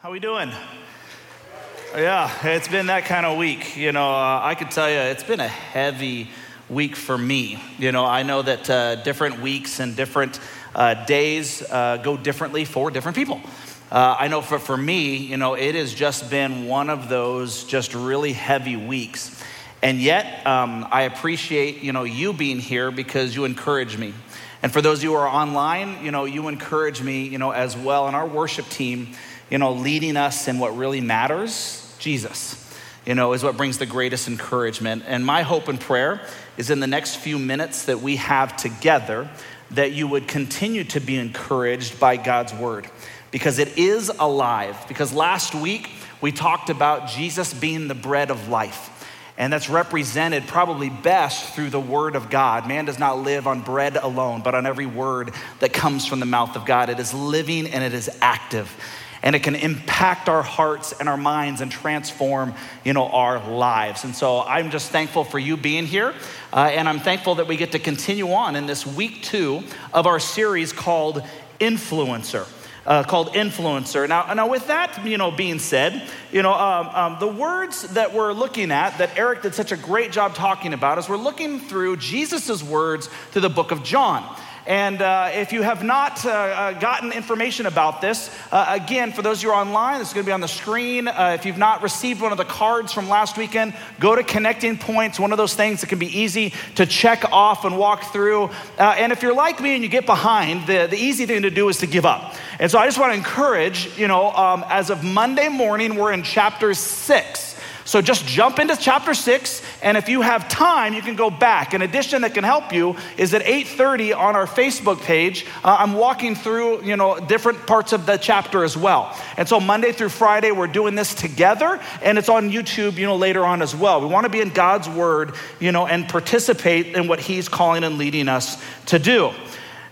How we doing? Yeah, it's been that kind of week. You know, uh, I could tell you it's been a heavy week for me. You know, I know that uh, different weeks and different uh, days uh, go differently for different people. Uh, I know for, for me, you know, it has just been one of those just really heavy weeks. And yet, um, I appreciate, you know, you being here because you encourage me. And for those of you who are online, you know, you encourage me, you know, as well. And our worship team, you know, leading us in what really matters, Jesus, you know, is what brings the greatest encouragement. And my hope and prayer is in the next few minutes that we have together that you would continue to be encouraged by God's word because it is alive. Because last week we talked about Jesus being the bread of life. And that's represented probably best through the word of God. Man does not live on bread alone, but on every word that comes from the mouth of God. It is living and it is active and it can impact our hearts and our minds and transform you know our lives and so i'm just thankful for you being here uh, and i'm thankful that we get to continue on in this week two of our series called influencer uh, called influencer. Now, now, with that, you know, being said, you know, um, um, the words that we're looking at that Eric did such a great job talking about is we're looking through Jesus's words through the book of John. And uh, if you have not uh, uh, gotten information about this, uh, again, for those of you online, this is going to be on the screen. Uh, if you've not received one of the cards from last weekend, go to Connecting Points, one of those things that can be easy to check off and walk through. And if you're like me and you get behind, the, the easy thing to do is to give up. And so I just want to encourage, you know, um, as of Monday morning, we're in chapter six. So just jump into chapter 6 and if you have time you can go back. An addition that can help you is at 8:30 on our Facebook page. Uh, I'm walking through, you know, different parts of the chapter as well. And so Monday through Friday we're doing this together and it's on YouTube, you know, later on as well. We want to be in God's word, you know, and participate in what he's calling and leading us to do.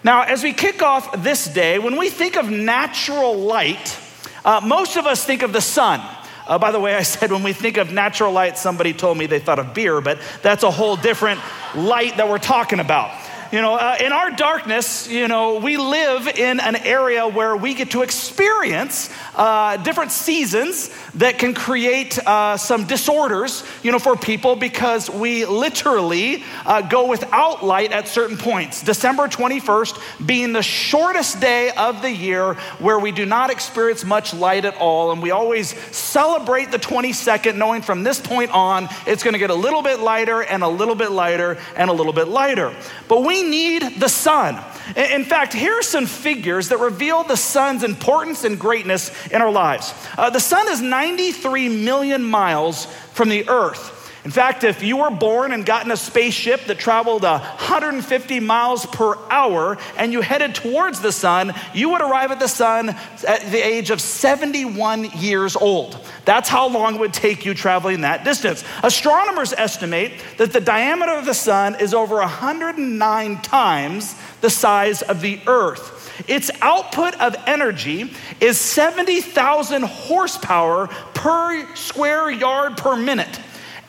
Now, as we kick off this day, when we think of natural light, uh, most of us think of the sun. Uh, by the way, I said when we think of natural light, somebody told me they thought of beer, but that's a whole different light that we're talking about. You know, uh, in our darkness, you know, we live in an area where we get to experience uh, different seasons that can create uh, some disorders, you know, for people because we literally uh, go without light at certain points. December 21st being the shortest day of the year where we do not experience much light at all. And we always celebrate the 22nd, knowing from this point on, it's going to get a little bit lighter and a little bit lighter and a little bit lighter. But we need the sun. In fact, here are some figures that reveal the sun's importance and greatness in our lives. Uh, the sun is 93 million miles from the earth. In fact, if you were born and got in a spaceship that traveled 150 miles per hour and you headed towards the sun, you would arrive at the sun at the age of 71 years old. That's how long it would take you traveling that distance. Astronomers estimate that the diameter of the sun is over 109 times the size of the earth. Its output of energy is 70,000 horsepower per square yard per minute.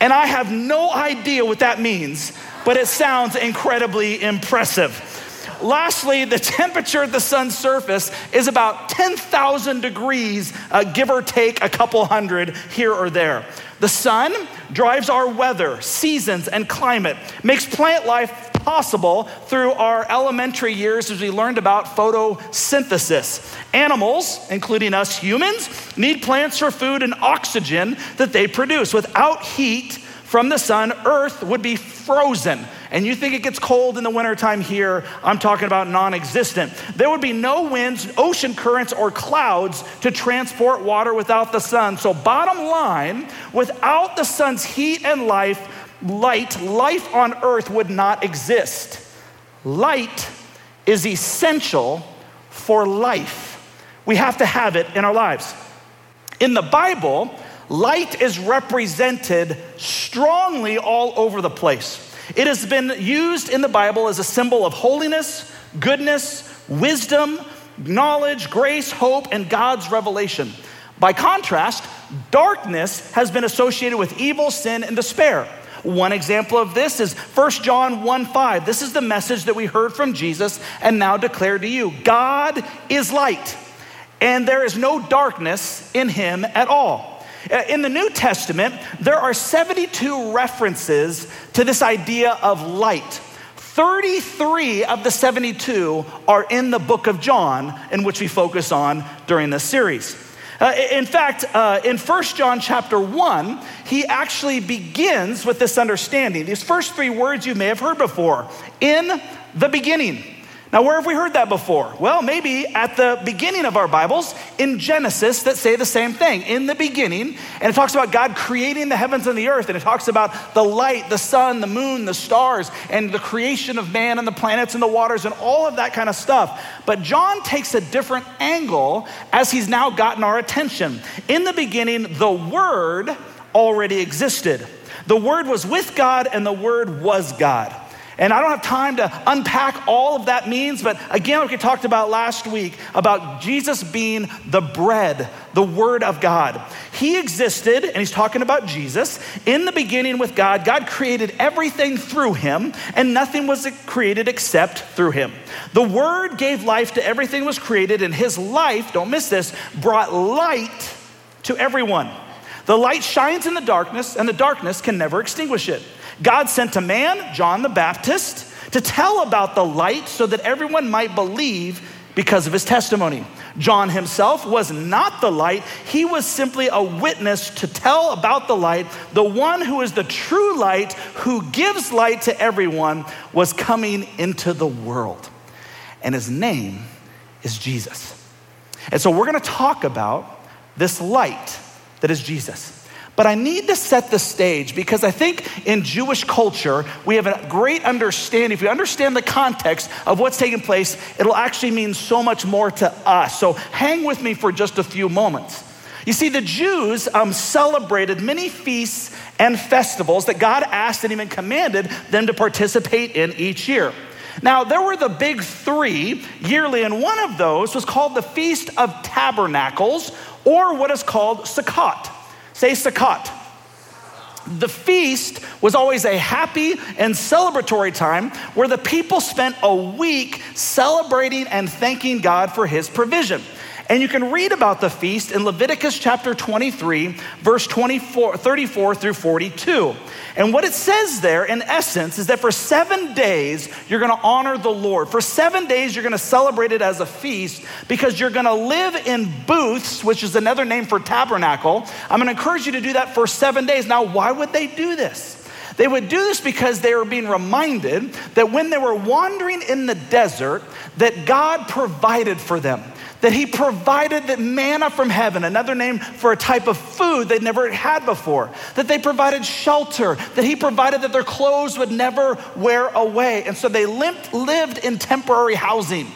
And I have no idea what that means, but it sounds incredibly impressive. Lastly, the temperature at the sun's surface is about 10,000 degrees, uh, give or take a couple hundred here or there. The sun drives our weather, seasons, and climate, makes plant life possible through our elementary years as we learned about photosynthesis. Animals, including us humans, need plants for food and oxygen that they produce. Without heat from the sun, Earth would be frozen. And you think it gets cold in the wintertime here, I'm talking about non existent. There would be no winds, ocean currents, or clouds to transport water without the sun. So, bottom line, without the sun's heat and life, light, life on earth would not exist. Light is essential for life. We have to have it in our lives. In the Bible, light is represented strongly all over the place. It has been used in the Bible as a symbol of holiness, goodness, wisdom, knowledge, grace, hope, and God's revelation. By contrast, darkness has been associated with evil, sin, and despair. One example of this is 1 John 1 5. This is the message that we heard from Jesus and now declare to you God is light, and there is no darkness in him at all. Uh, in the New Testament, there are 72 references to this idea of light. 33 of the 72 are in the book of John, in which we focus on during this series. Uh, in fact, uh, in 1 John chapter 1, he actually begins with this understanding. These first three words you may have heard before in the beginning. Now, where have we heard that before? Well, maybe at the beginning of our Bibles in Genesis that say the same thing. In the beginning, and it talks about God creating the heavens and the earth, and it talks about the light, the sun, the moon, the stars, and the creation of man and the planets and the waters and all of that kind of stuff. But John takes a different angle as he's now gotten our attention. In the beginning, the Word already existed. The Word was with God, and the Word was God. And I don't have time to unpack all of that means, but again, like we talked about last week about Jesus being the bread, the Word of God. He existed, and he's talking about Jesus, in the beginning with God. God created everything through him, and nothing was created except through him. The Word gave life to everything was created, and his life, don't miss this, brought light to everyone. The light shines in the darkness, and the darkness can never extinguish it. God sent a man, John the Baptist, to tell about the light so that everyone might believe because of his testimony. John himself was not the light, he was simply a witness to tell about the light. The one who is the true light, who gives light to everyone, was coming into the world. And his name is Jesus. And so we're gonna talk about this light that is Jesus. But I need to set the stage because I think in Jewish culture, we have a great understanding. If we understand the context of what's taking place, it'll actually mean so much more to us. So hang with me for just a few moments. You see, the Jews um, celebrated many feasts and festivals that God asked and even commanded them to participate in each year. Now, there were the big three yearly, and one of those was called the Feast of Tabernacles, or what is called Sukkot. Say Sukkot. The feast was always a happy and celebratory time where the people spent a week celebrating and thanking God for his provision. And you can read about the feast in Leviticus chapter 23, verse 24, 34 through 42. And what it says there, in essence, is that for seven days, you're gonna honor the Lord. For seven days, you're gonna celebrate it as a feast because you're gonna live in booths, which is another name for tabernacle. I'm gonna encourage you to do that for seven days. Now, why would they do this? They would do this because they were being reminded that when they were wandering in the desert, that God provided for them that he provided that manna from heaven, another name for a type of food they'd never had before, that they provided shelter, that he provided that their clothes would never wear away. And so they lived in temporary housing.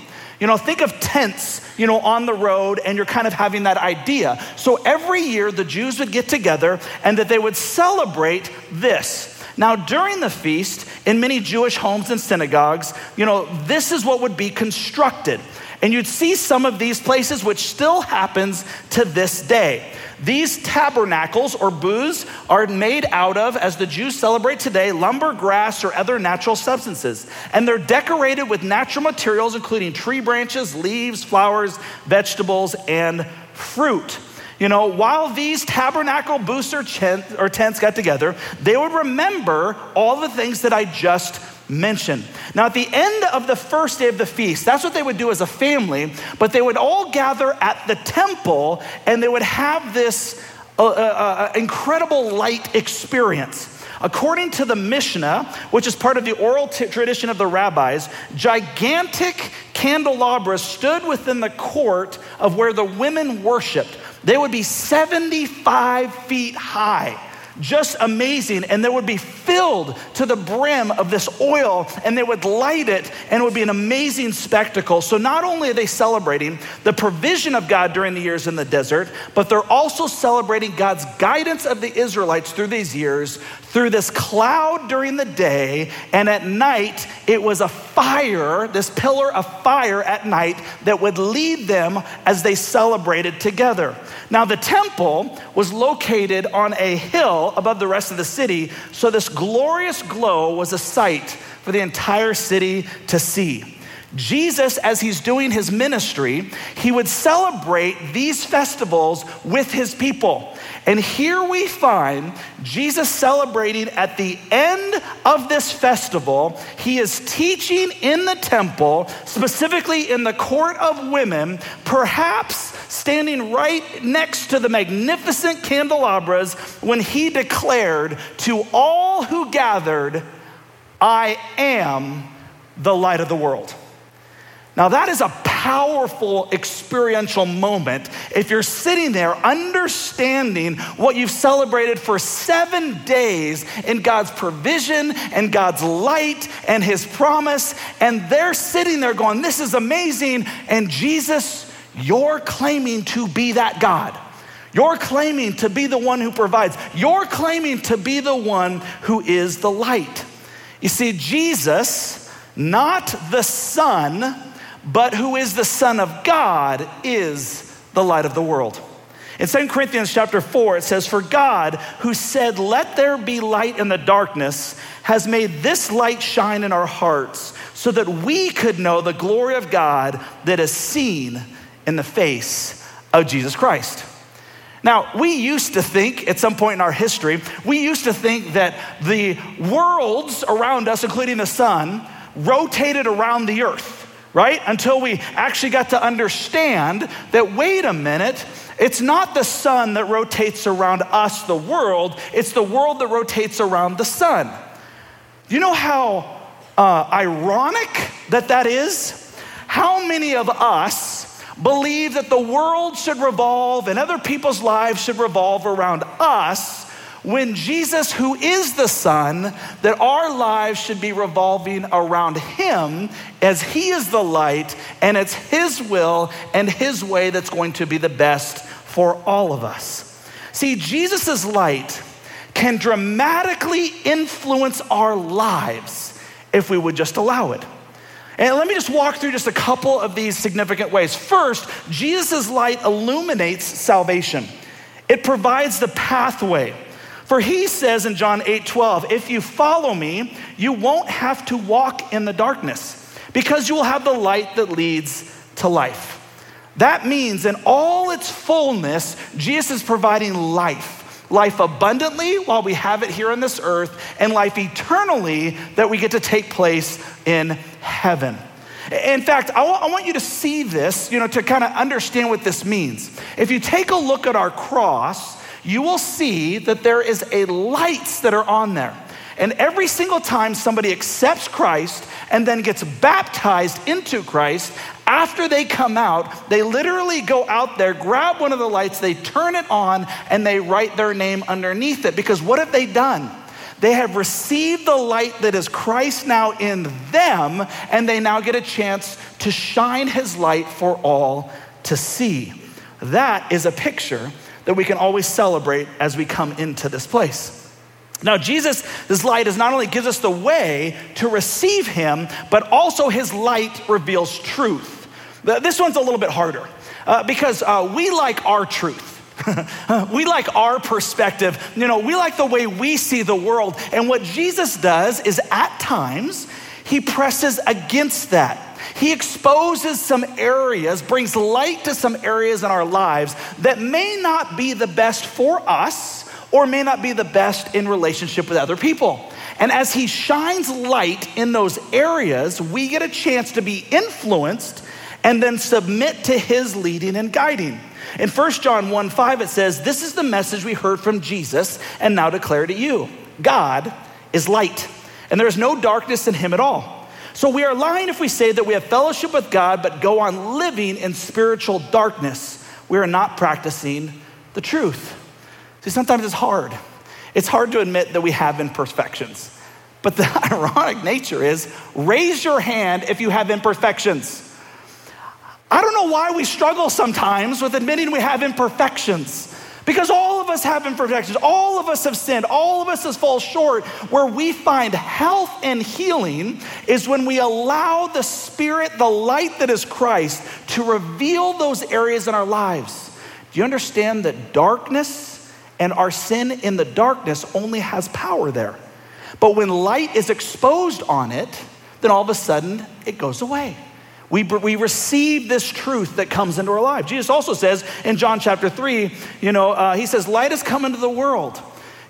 You know, think of tents, you know, on the road, and you're kind of having that idea. So every year the Jews would get together and that they would celebrate this. Now, during the feast, in many Jewish homes and synagogues, you know, this is what would be constructed. And you'd see some of these places, which still happens to this day. These tabernacles or booths are made out of, as the Jews celebrate today, lumber, grass, or other natural substances. And they're decorated with natural materials, including tree branches, leaves, flowers, vegetables, and fruit. You know, while these tabernacle booths or, tents got together, they would remember all the things that I just mention. Now, at the end of the first day of the feast, that's what they would do as a family, but they would all gather at the temple and they would have this uh, uh, uh, incredible light experience. According to the Mishnah, which is part of the oral t- tradition of the rabbis, gigantic candelabras stood within the court of where the women worshiped. They would be 75 feet high just amazing. And they would be filled to the brim of this oil and they would light it and it would be an amazing spectacle. So not only are they celebrating the provision of God during the years in the desert, but they're also celebrating God's guidance of the Israelites through these years through this cloud during the day, and at night it was a fire, this pillar of fire at night that would lead them as they celebrated together. Now, the temple was located on a hill above the rest of the city, so this glorious glow was a sight for the entire city to see. Jesus, as he's doing his ministry, he would celebrate these festivals with his people. And here we find Jesus celebrating at the end of this festival. He is teaching in the temple, specifically in the court of women, perhaps standing right next to the magnificent candelabras when he declared to all who gathered, I am the light of the world. Now, that is a powerful experiential moment if you're sitting there understanding what you've celebrated for seven days in God's provision and God's light and His promise, and they're sitting there going, This is amazing. And Jesus, you're claiming to be that God. You're claiming to be the one who provides. You're claiming to be the one who is the light. You see, Jesus, not the Son, but who is the Son of God is the light of the world. In 2 Corinthians chapter 4, it says, For God, who said, Let there be light in the darkness, has made this light shine in our hearts, so that we could know the glory of God that is seen in the face of Jesus Christ. Now, we used to think at some point in our history, we used to think that the worlds around us, including the sun, rotated around the earth right? Until we actually got to understand that, wait a minute, it's not the sun that rotates around us, the world, it's the world that rotates around the sun. You know how uh, ironic that that is? How many of us believe that the world should revolve and other people's lives should revolve around us? when Jesus, who is the Son, that our lives should be revolving around Him as He is the light, and it's His will and His way that's going to be the best for all of us. See, Jesus' light can dramatically influence our lives if we would just allow it. And let me just walk through just a couple of these significant ways. First, Jesus' light illuminates salvation, it provides the pathway for he says in John 8 12, if you follow me, you won't have to walk in the darkness because you will have the light that leads to life. That means in all its fullness, Jesus is providing life life abundantly while we have it here on this earth, and life eternally that we get to take place in heaven. In fact, I want you to see this, you know, to kind of understand what this means. If you take a look at our cross, you will see that there is a lights that are on there. And every single time somebody accepts Christ and then gets baptized into Christ, after they come out, they literally go out there, grab one of the lights, they turn it on, and they write their name underneath it. Because what have they done? They have received the light that is Christ now in them, and they now get a chance to shine his light for all to see. That is a picture that we can always celebrate as we come into this place. Now, Jesus, this light is not only gives us the way to receive him, but also his light reveals truth. This one's a little bit harder uh, because uh, we like our truth. we like our perspective. You know, we like the way we see the world. And what Jesus does is at times, he presses against that. He exposes some areas, brings light to some areas in our lives that may not be the best for us or may not be the best in relationship with other people. And as he shines light in those areas, we get a chance to be influenced and then submit to his leading and guiding. In 1 John 1 5, it says, This is the message we heard from Jesus and now declare to you God is light, and there is no darkness in him at all. So we are lying if we say that we have fellowship with God, but go on living in spiritual darkness. We are not practicing the truth. See, sometimes it's hard. It's hard to admit that we have imperfections. But the ironic nature is raise your hand if you have imperfections. I don't know why we struggle sometimes with admitting we have imperfections. Because all of us have imperfections, all of us have sinned, all of us has fall short. Where we find health and healing is when we allow the Spirit, the light that is Christ, to reveal those areas in our lives. Do you understand that darkness and our sin in the darkness only has power there? But when light is exposed on it, then all of a sudden it goes away. We, we receive this truth that comes into our life. Jesus also says in John chapter 3, you know, uh, he says, Light has come into the world,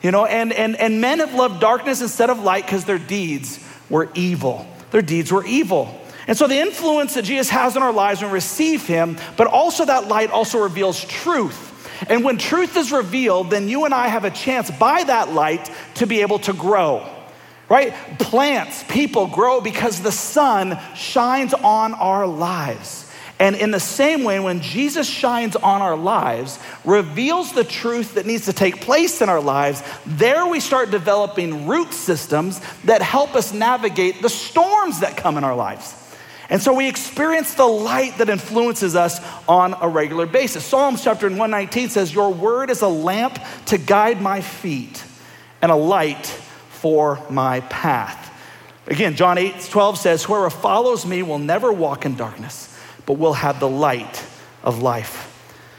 you know, and, and, and men have loved darkness instead of light because their deeds were evil. Their deeds were evil. And so the influence that Jesus has in our lives when we receive him, but also that light also reveals truth. And when truth is revealed, then you and I have a chance by that light to be able to grow. Right? Plants, people grow because the sun shines on our lives. And in the same way, when Jesus shines on our lives, reveals the truth that needs to take place in our lives, there we start developing root systems that help us navigate the storms that come in our lives. And so we experience the light that influences us on a regular basis. Psalms chapter 119 says, Your word is a lamp to guide my feet and a light for my path. Again, John 8 12 says, Whoever follows me will never walk in darkness, but will have the light of life.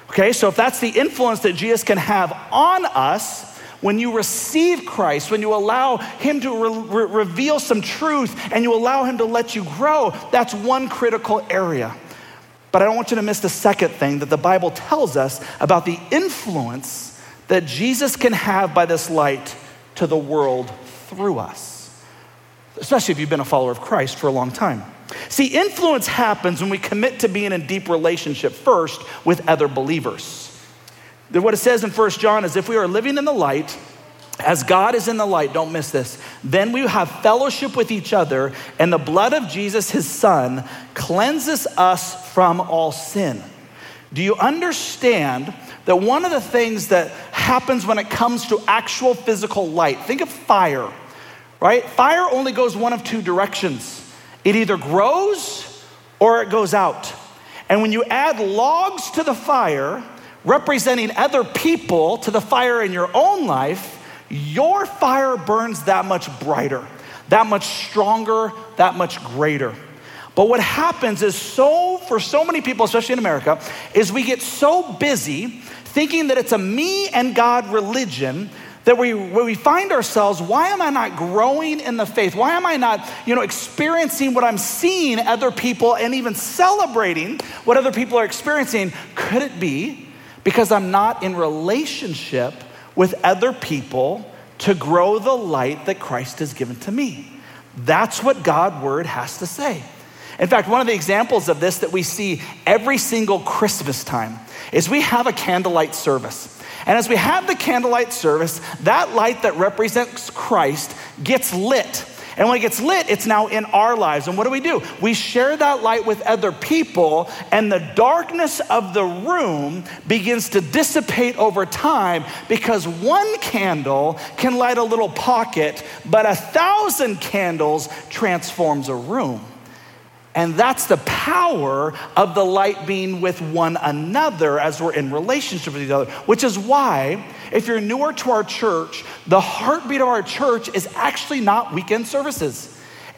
Okay, so if that's the influence that Jesus can have on us, when you receive Christ, when you allow Him to re- re- reveal some truth and you allow Him to let you grow, that's one critical area. But I don't want you to miss the second thing that the Bible tells us about the influence that Jesus can have by this light to the world through us, especially if you've been a follower of Christ for a long time. See, influence happens when we commit to being in deep relationship first with other believers. What it says in First John is if we are living in the light, as God is in the light, don't miss this, then we have fellowship with each other, and the blood of Jesus, his son, cleanses us from all sin. Do you understand that one of the things that happens when it comes to actual physical light, think of fire, right? Fire only goes one of two directions it either grows or it goes out. And when you add logs to the fire, representing other people to the fire in your own life, your fire burns that much brighter, that much stronger, that much greater. But what happens is so, for so many people, especially in America, is we get so busy thinking that it's a me and God religion that we, where we find ourselves, why am I not growing in the faith? Why am I not, you know, experiencing what I'm seeing other people and even celebrating what other people are experiencing? Could it be because I'm not in relationship with other people to grow the light that Christ has given to me. That's what God's word has to say. In fact, one of the examples of this that we see every single Christmas time is we have a candlelight service. And as we have the candlelight service, that light that represents Christ gets lit and when it gets lit, it's now in our lives. And what do we do? We share that light with other people, and the darkness of the room begins to dissipate over time because one candle can light a little pocket, but a thousand candles transforms a room. And that's the power of the light being with one another as we're in relationship with each other, which is why, if you're newer to our church, the heartbeat of our church is actually not weekend services.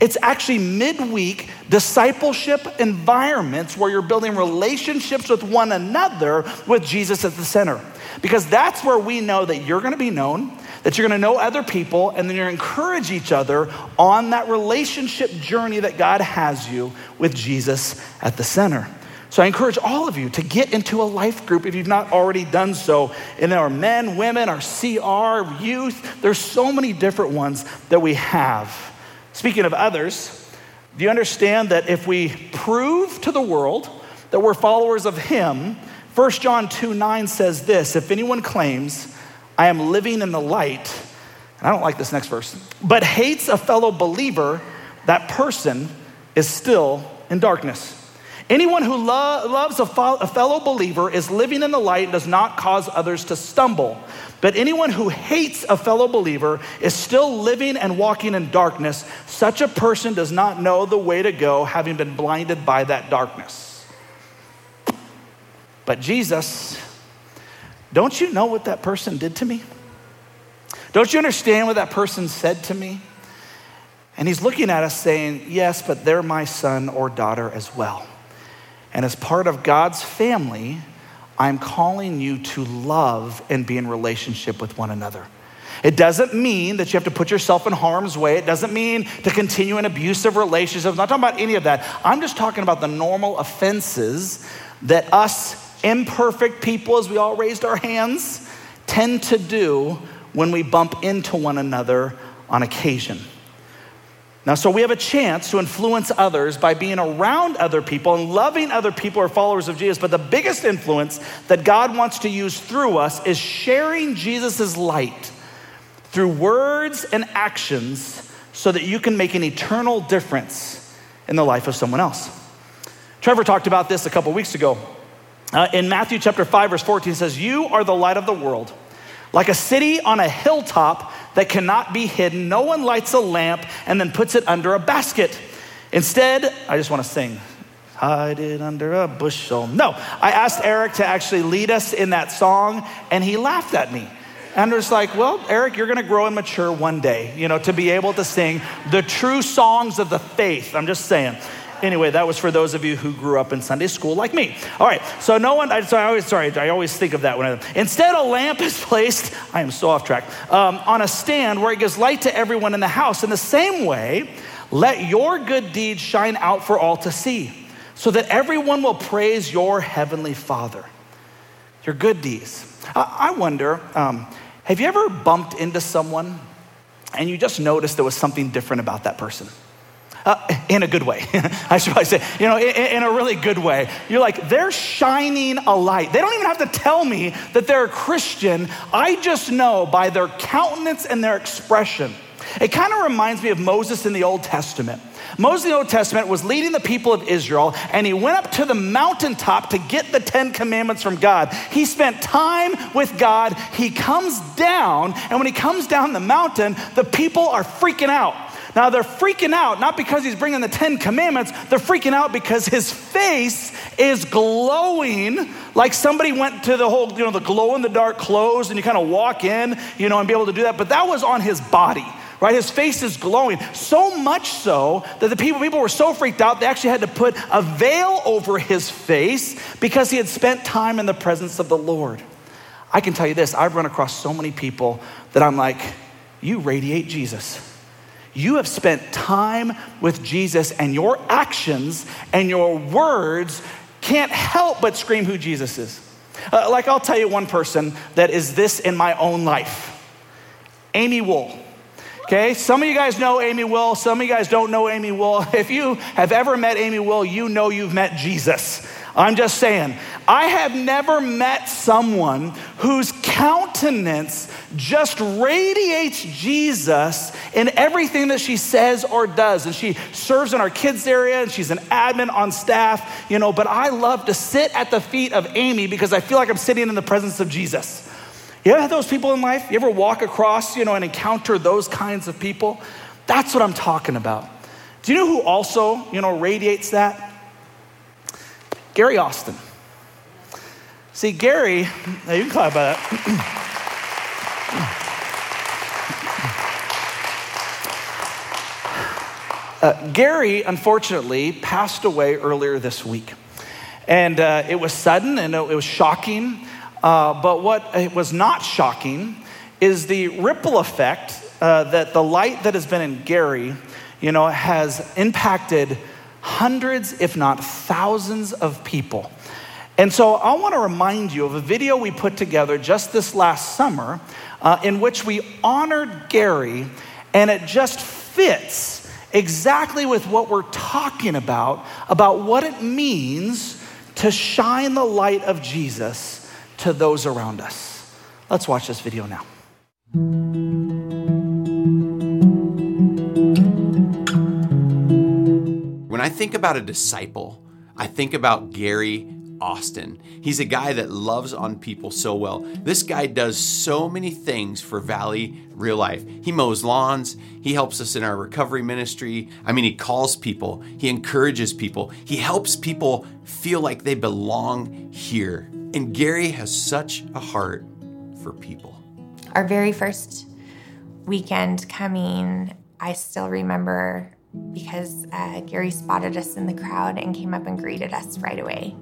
It's actually midweek discipleship environments where you're building relationships with one another with Jesus at the center. Because that's where we know that you're gonna be known, that you're gonna know other people, and then you're gonna encourage each other on that relationship journey that God has you with Jesus at the center. So I encourage all of you to get into a life group if you've not already done so. In our men, women, our CR, youth, there's so many different ones that we have. Speaking of others, do you understand that if we prove to the world that we're followers of Him, 1 John 2 9 says this If anyone claims, I am living in the light, and I don't like this next verse, but hates a fellow believer, that person is still in darkness. Anyone who lo- loves a, fo- a fellow believer is living in the light and does not cause others to stumble. But anyone who hates a fellow believer is still living and walking in darkness. Such a person does not know the way to go, having been blinded by that darkness. But Jesus, don't you know what that person did to me? Don't you understand what that person said to me? And he's looking at us saying, Yes, but they're my son or daughter as well. And as part of God's family, I'm calling you to love and be in relationship with one another. It doesn't mean that you have to put yourself in harm's way. It doesn't mean to continue an abusive relationship. I'm not talking about any of that. I'm just talking about the normal offenses that us imperfect people, as we all raised our hands, tend to do when we bump into one another on occasion. Now, so we have a chance to influence others by being around other people and loving other people are followers of Jesus. But the biggest influence that God wants to use through us is sharing Jesus' light through words and actions so that you can make an eternal difference in the life of someone else. Trevor talked about this a couple weeks ago. Uh, in Matthew chapter 5, verse 14, says, You are the light of the world. Like a city on a hilltop that cannot be hidden, no one lights a lamp and then puts it under a basket. Instead, I just want to sing, hide it under a bushel. No, I asked Eric to actually lead us in that song, and he laughed at me. And was like, well, Eric, you're going to grow and mature one day, you know, to be able to sing the true songs of the faith. I'm just saying. Anyway, that was for those of you who grew up in Sunday school like me. All right, so no one, I, so I always, sorry, I always think of that I, instead a lamp is placed, I am so off track, um, on a stand where it gives light to everyone in the house. In the same way, let your good deeds shine out for all to see, so that everyone will praise your heavenly Father. Your good deeds. I, I wonder, um, have you ever bumped into someone and you just noticed there was something different about that person? Uh, in a good way. I should probably say, you know, in, in, a really good way. You're like, they're shining a light. They don't even have to tell me that they're a Christian. I just know by their countenance and their expression. It kind of reminds me of Moses in the Old Testament. Moses in the Old Testament was leading the people of Israel, and he went up to the mountaintop to get the Ten Commandments from God. He spent time with God. He comes down, and when he comes down the mountain, the people are freaking out. Now they're freaking out, not because he's bringing the Ten Commandments, they're freaking out because his face is glowing like somebody went to the whole, you know, the glow in the dark clothes and you kind of walk in, you know, and be able to do that. But that was on his body right? His face is glowing. So much so that the people, people were so freaked out, they actually had to put a veil over his face because he had spent time in the presence of the Lord. I can tell you this I've run across so many people that I'm like, you radiate Jesus. You have spent time with Jesus, and your actions and your words can't help but scream who Jesus is. Uh, like, I'll tell you one person that is this in my own life Amy Wool. Okay, some of you guys know Amy Will, some of you guys don't know Amy Will. If you have ever met Amy Will, you know you've met Jesus. I'm just saying, I have never met someone whose countenance just radiates Jesus in everything that she says or does. And she serves in our kids' area and she's an admin on staff, you know. But I love to sit at the feet of Amy because I feel like I'm sitting in the presence of Jesus. You ever had those people in life? You ever walk across, you know, and encounter those kinds of people? That's what I'm talking about. Do you know who also, you know, radiates that? Gary Austin. See, Gary, you can clap about that. Uh, Gary, unfortunately, passed away earlier this week. And uh, it was sudden and it was shocking. Uh, but what was not shocking is the ripple effect uh, that the light that has been in Gary, you know, has impacted hundreds, if not thousands, of people. And so I want to remind you of a video we put together just this last summer uh, in which we honored Gary, and it just fits exactly with what we're talking about about what it means to shine the light of Jesus to those around us. Let's watch this video now. I think about a disciple, I think about Gary Austin. He's a guy that loves on people so well. This guy does so many things for Valley Real Life. He mows lawns, he helps us in our recovery ministry. I mean, he calls people, he encourages people, he helps people feel like they belong here. And Gary has such a heart for people. Our very first weekend coming, I still remember because uh, Gary spotted us in the crowd and came up and greeted us right away.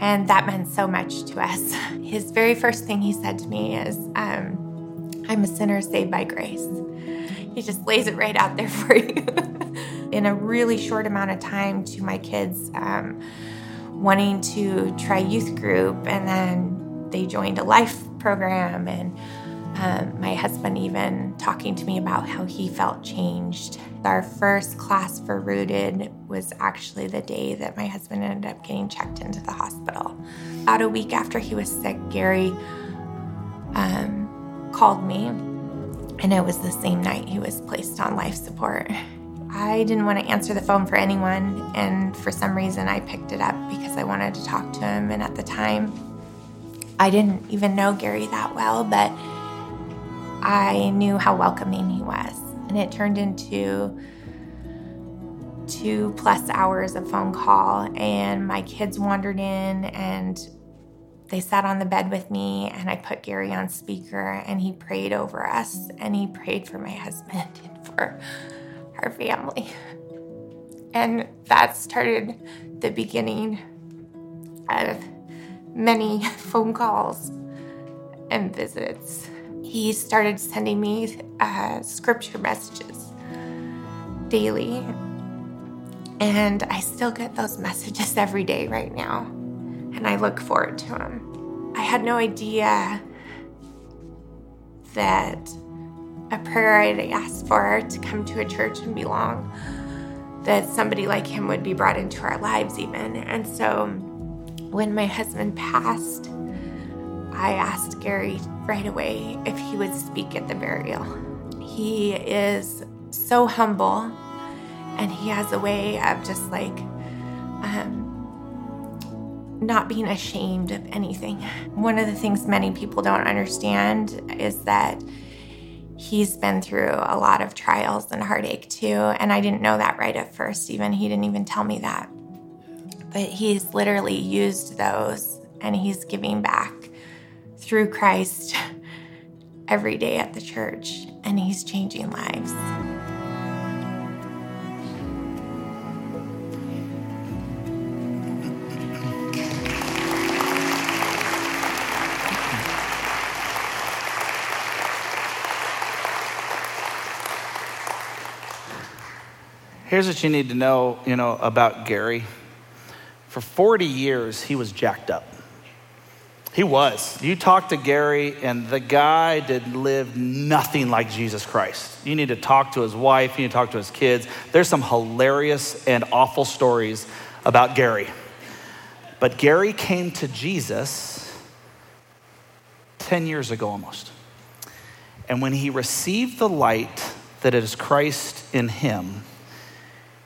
And that meant so much to us. His very first thing he said to me is, um, I'm a sinner saved by grace. He just lays it right out there for you. In a really short amount of time, to my kids um, wanting to try youth group, and then they joined a life program, and um, my husband even talking to me about how he felt changed. Our first class for Rooted was actually the day that my husband ended up getting checked into the hospital. About a week after he was sick, Gary um, called me, and it was the same night he was placed on life support. I didn't want to answer the phone for anyone, and for some reason, I picked it up because I wanted to talk to him. And at the time, I didn't even know Gary that well, but I knew how welcoming he was. And it turned into two plus hours of phone call, and my kids wandered in and they sat on the bed with me and I put Gary on speaker and he prayed over us and he prayed for my husband and for our family. And that started the beginning of many phone calls and visits. He started sending me uh, scripture messages daily. And I still get those messages every day right now and I look forward to them. I had no idea that a prayer I'd asked for to come to a church and belong, that somebody like him would be brought into our lives, even. And so when my husband passed, I asked Gary right away if he would speak at the burial. He is so humble and he has a way of just like, um, not being ashamed of anything. One of the things many people don't understand is that he's been through a lot of trials and heartache too. And I didn't know that right at first, even. He didn't even tell me that. But he's literally used those and he's giving back through Christ every day at the church and he's changing lives. Here's what you need to know, you know, about Gary. For 40 years, he was jacked up. He was. You talk to Gary, and the guy did live nothing like Jesus Christ. You need to talk to his wife, you need to talk to his kids. There's some hilarious and awful stories about Gary. But Gary came to Jesus 10 years ago almost. And when he received the light that is Christ in him,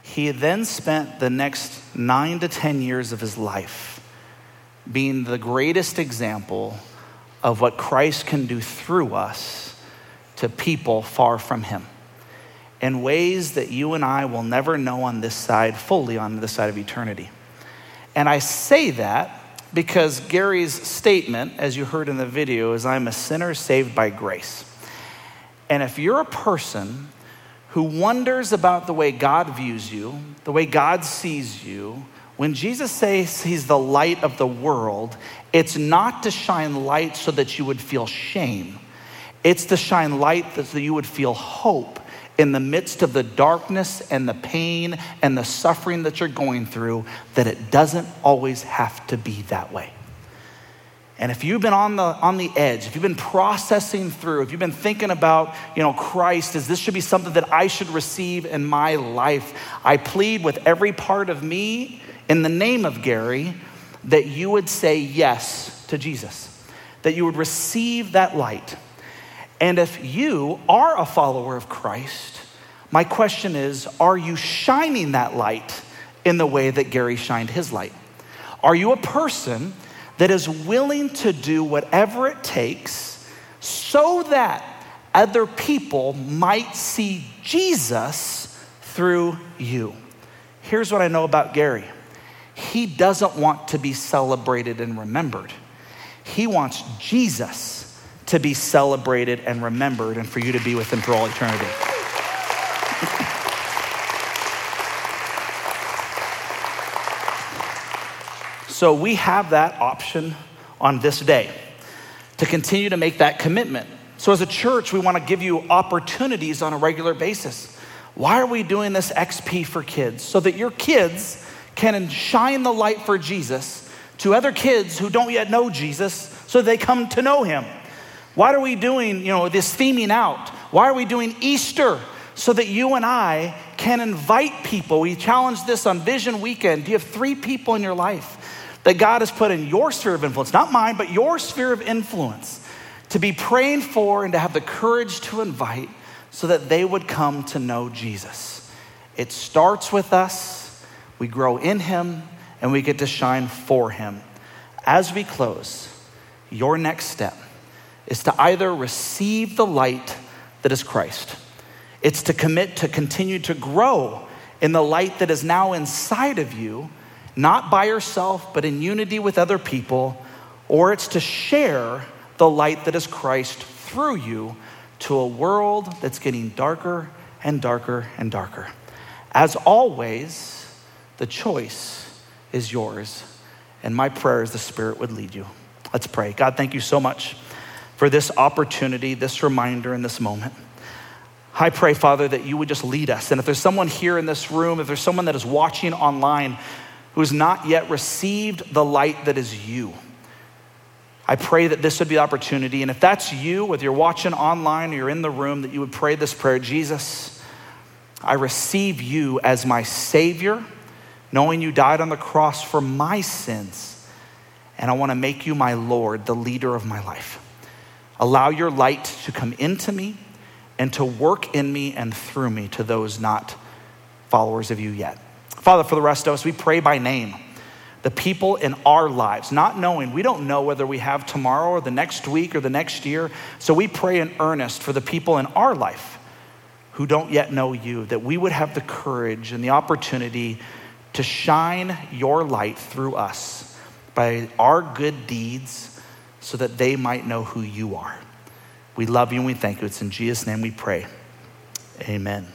he then spent the next nine to 10 years of his life being the greatest example of what Christ can do through us to people far from him in ways that you and I will never know on this side, fully on this side of eternity. And I say that because Gary's statement, as you heard in the video, is I'm a sinner saved by grace. And if you're a person who wonders about the way God views you, the way God sees you, when Jesus says he's the light of the world, it's not to shine light so that you would feel shame. It's to shine light so that you would feel hope in the midst of the darkness and the pain and the suffering that you're going through, that it doesn't always have to be that way. And if you've been on the, on the edge, if you've been processing through, if you've been thinking about, you know, Christ, as this should be something that I should receive in my life, I plead with every part of me in the name of Gary that you would say yes to Jesus, that you would receive that light. And if you are a follower of Christ, my question is are you shining that light in the way that Gary shined his light? Are you a person that is willing to do whatever it takes so that other people might see Jesus through you. Here's what I know about Gary he doesn't want to be celebrated and remembered, he wants Jesus to be celebrated and remembered and for you to be with him for all eternity. So we have that option on this day to continue to make that commitment. So, as a church, we want to give you opportunities on a regular basis. Why are we doing this XP for kids? So that your kids can shine the light for Jesus to other kids who don't yet know Jesus so they come to know him. Why are we doing, you know, this theming out? Why are we doing Easter? So that you and I can invite people. We challenge this on Vision Weekend. Do you have three people in your life that God has put in your sphere of influence, not mine, but your sphere of influence, to be praying for and to have the courage to invite so that they would come to know Jesus? It starts with us, we grow in Him, and we get to shine for Him. As we close, your next step is to either receive the light that is Christ, it's to commit to continue to grow in the light that is now inside of you, not by yourself, but in unity with other people, or it's to share the light that is Christ through you to a world that's getting darker and darker and darker. As always, the choice is yours. And my prayer is the Spirit would lead you. Let's pray. God, thank you so much for this opportunity, this reminder, in this moment. I pray, Father, that you would just lead us. And if there's someone here in this room, if there's someone that is watching online who has not yet received the light that is you, I pray that this would be the opportunity. And if that's you, whether you're watching online or you're in the room, that you would pray this prayer Jesus, I receive you as my Savior, knowing you died on the cross for my sins and I want to make you my Lord, the leader of my life. Allow your light to come into me and to work in me and through me to those not followers of you yet. Father, for the rest of us, we pray by name. The people in our lives, not knowing, we don't know whether we have tomorrow or the next week or the next year. So we pray in earnest for the people in our life who don't yet know you, that we would have the courage and the opportunity to shine your light through us by our good deeds so that they might know who you are. We love you and we thank you. It's in Jesus' name we pray. Amen.